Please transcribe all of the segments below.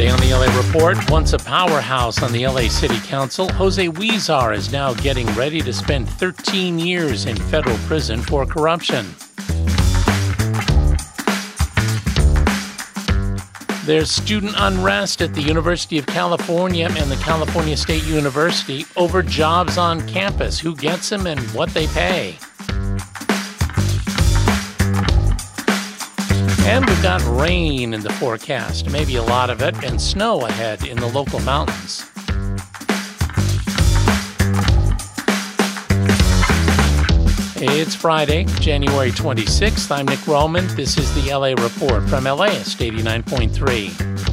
Today on the LA Report, once a powerhouse on the LA City Council, Jose Huizar is now getting ready to spend 13 years in federal prison for corruption. There's student unrest at the University of California and the California State University over jobs on campus, who gets them and what they pay. And we've got rain in the forecast, maybe a lot of it, and snow ahead in the local mountains. It's Friday, January 26th. I'm Nick Roman. This is the LA Report from LAist 89.3.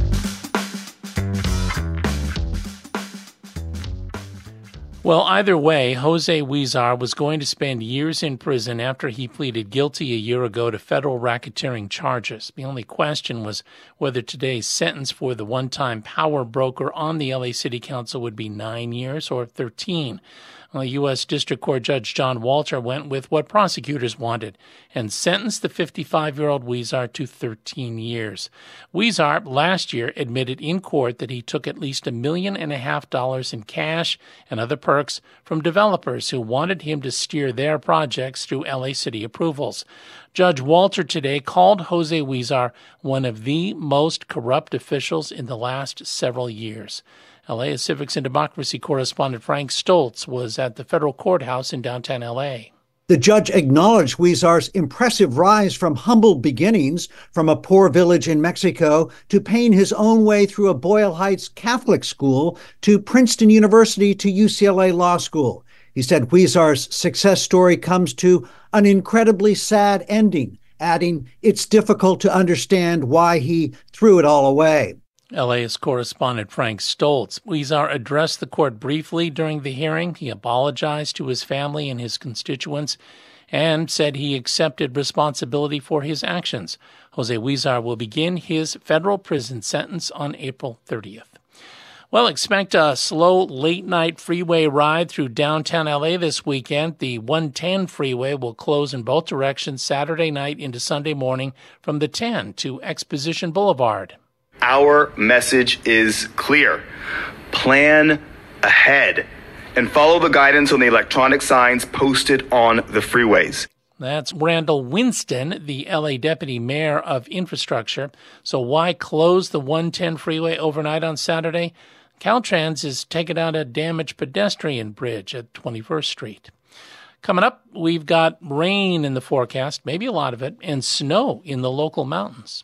Well, either way, Jose Huizar was going to spend years in prison after he pleaded guilty a year ago to federal racketeering charges. The only question was whether today's sentence for the one time power broker on the LA City Council would be nine years or 13. Uh, U.S. District Court Judge John Walter went with what prosecutors wanted and sentenced the 55 year old Huizar to 13 years. Huizar last year admitted in court that he took at least a million and a half dollars in cash and other perks from developers who wanted him to steer their projects through LA City approvals. Judge Walter today called Jose Huizar one of the most corrupt officials in the last several years. LA Civics and Democracy correspondent Frank Stoltze was at the federal courthouse in downtown LA. The judge acknowledged Huizar's impressive rise from humble beginnings from a poor village in Mexico to paying his own way through a Boyle Heights Catholic school to Princeton University to UCLA Law School. He said Huizar's success story comes to an incredibly sad ending, adding, It's difficult to understand why he threw it all away. LAist correspondent Frank Stoltze. Huizar uh, addressed the court briefly during the hearing. He apologized to his family and his constituents and said he accepted responsibility for his actions. Jose Huizar will begin his federal prison sentence on April 30th. Well, expect a slow late night freeway ride through downtown LA this weekend. The 110 freeway will close in both directions Saturday night into Sunday morning from the 10 to Exposition Boulevard. Our message is clear. Plan ahead and follow the guidance on the electronic signs posted on the freeways. That's Randall Winston, the LA Deputy Mayor of Infrastructure. So, why close the 110 freeway overnight on Saturday? Caltrans is taking out a damaged pedestrian bridge at 21st Street. Coming up, we've got rain in the forecast, maybe a lot of it, and snow in the local mountains.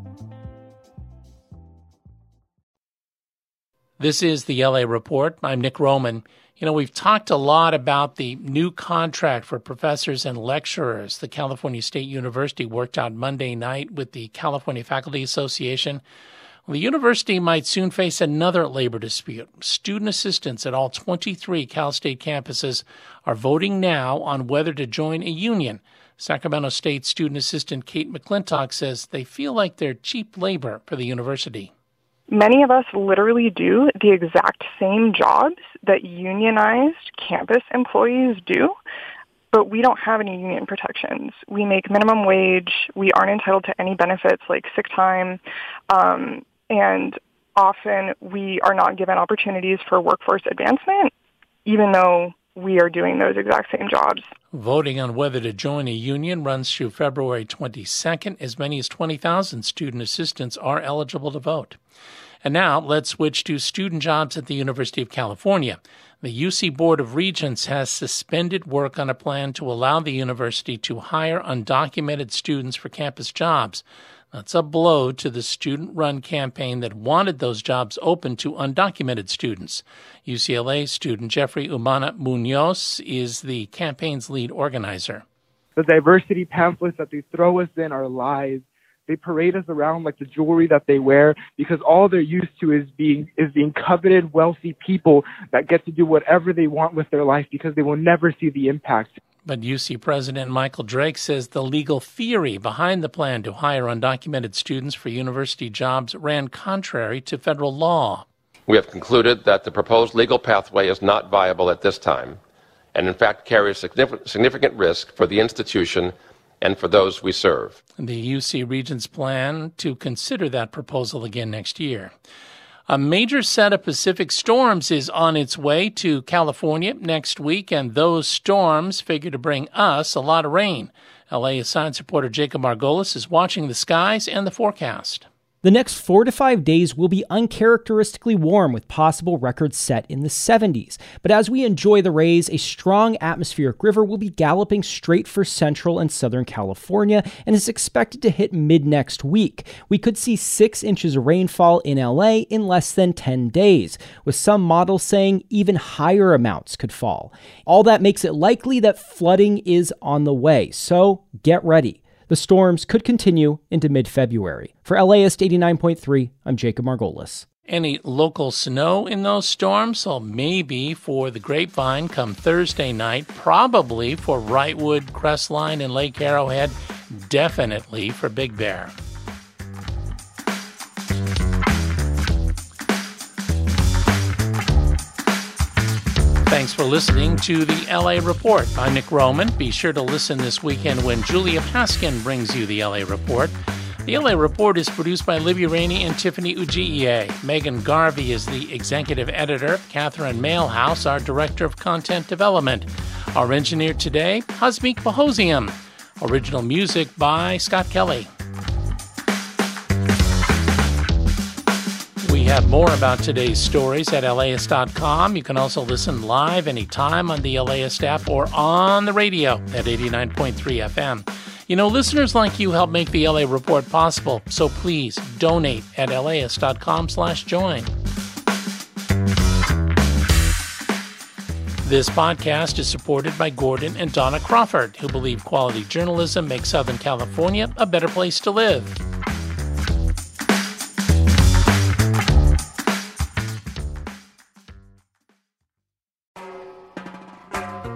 This is the LA Report. I'm Nick Roman. You know, we've talked a lot about the new contract for professors and lecturers. The California State University worked out Monday night with the California Faculty Association. Well, the university might soon face another labor dispute. Student assistants at all 23 Cal State campuses are voting now on whether to join a union. Sacramento State student assistant Kate McClintock says they feel like they're cheap labor for the university. Many of us literally do the exact same jobs that unionized campus employees do, but we don't have any union protections. We make minimum wage. We aren't entitled to any benefits like sick time. Um, and often we are not given opportunities for workforce advancement, even though we are doing those exact same jobs. Voting on whether to join a union runs through February 22nd. As many as 20,000 student assistants are eligible to vote. And now let's switch to student jobs at the University of California. The UC Board of Regents has suspended work on a plan to allow the university to hire undocumented students for campus jobs. That's a blow to the student run campaign that wanted those jobs open to undocumented students. UCLA student Jeffrey Umana Munoz is the campaign's lead organizer. The diversity pamphlets that they throw us in are lies. They parade us around like the jewelry that they wear because all they're used to is being is being coveted wealthy people that get to do whatever they want with their life because they will never see the impact. But UC President Michael Drake says the legal theory behind the plan to hire undocumented students for university jobs ran contrary to federal law. We have concluded that the proposed legal pathway is not viable at this time and, in fact, carries significant risk for the institution and for those we serve. The UC Regents plan to consider that proposal again next year. A major set of Pacific storms is on its way to California next week, and those storms figure to bring us a lot of rain. LA science reporter Jacob Margolis is watching the skies and the forecast. The next four to five days will be uncharacteristically warm with possible records set in the 70s. But as we enjoy the rays, a strong atmospheric river will be galloping straight for central and southern California and is expected to hit mid next week. We could see six inches of rainfall in LA in less than 10 days, with some models saying even higher amounts could fall. All that makes it likely that flooding is on the way, so get ready. The storms could continue into mid February. For LAist 89.3, I'm Jacob Margolis. Any local snow in those storms? So maybe for the Grapevine come Thursday night, probably for Wrightwood, Crestline, and Lake Arrowhead, definitely for Big Bear. Thanks for listening to the LA Report. I'm Nick Roman. Be sure to listen this weekend when Julia Paskin brings you the LA Report. The LA Report is produced by Libby Rainey and Tiffany Ugie. Megan Garvey is the executive editor. Catherine Mailhouse, our director of content development. Our engineer today, Hasmik Bahosian. Original music by Scott Kelly. Have more about today's stories at LAist.com. You can also listen live anytime on the LAist app or on the radio at 89.3 FM. You know, listeners like you help make the LA Report possible, so please donate at laist.com slash join. This podcast is supported by Gordon and Donna Crawford, who believe quality journalism makes Southern California a better place to live.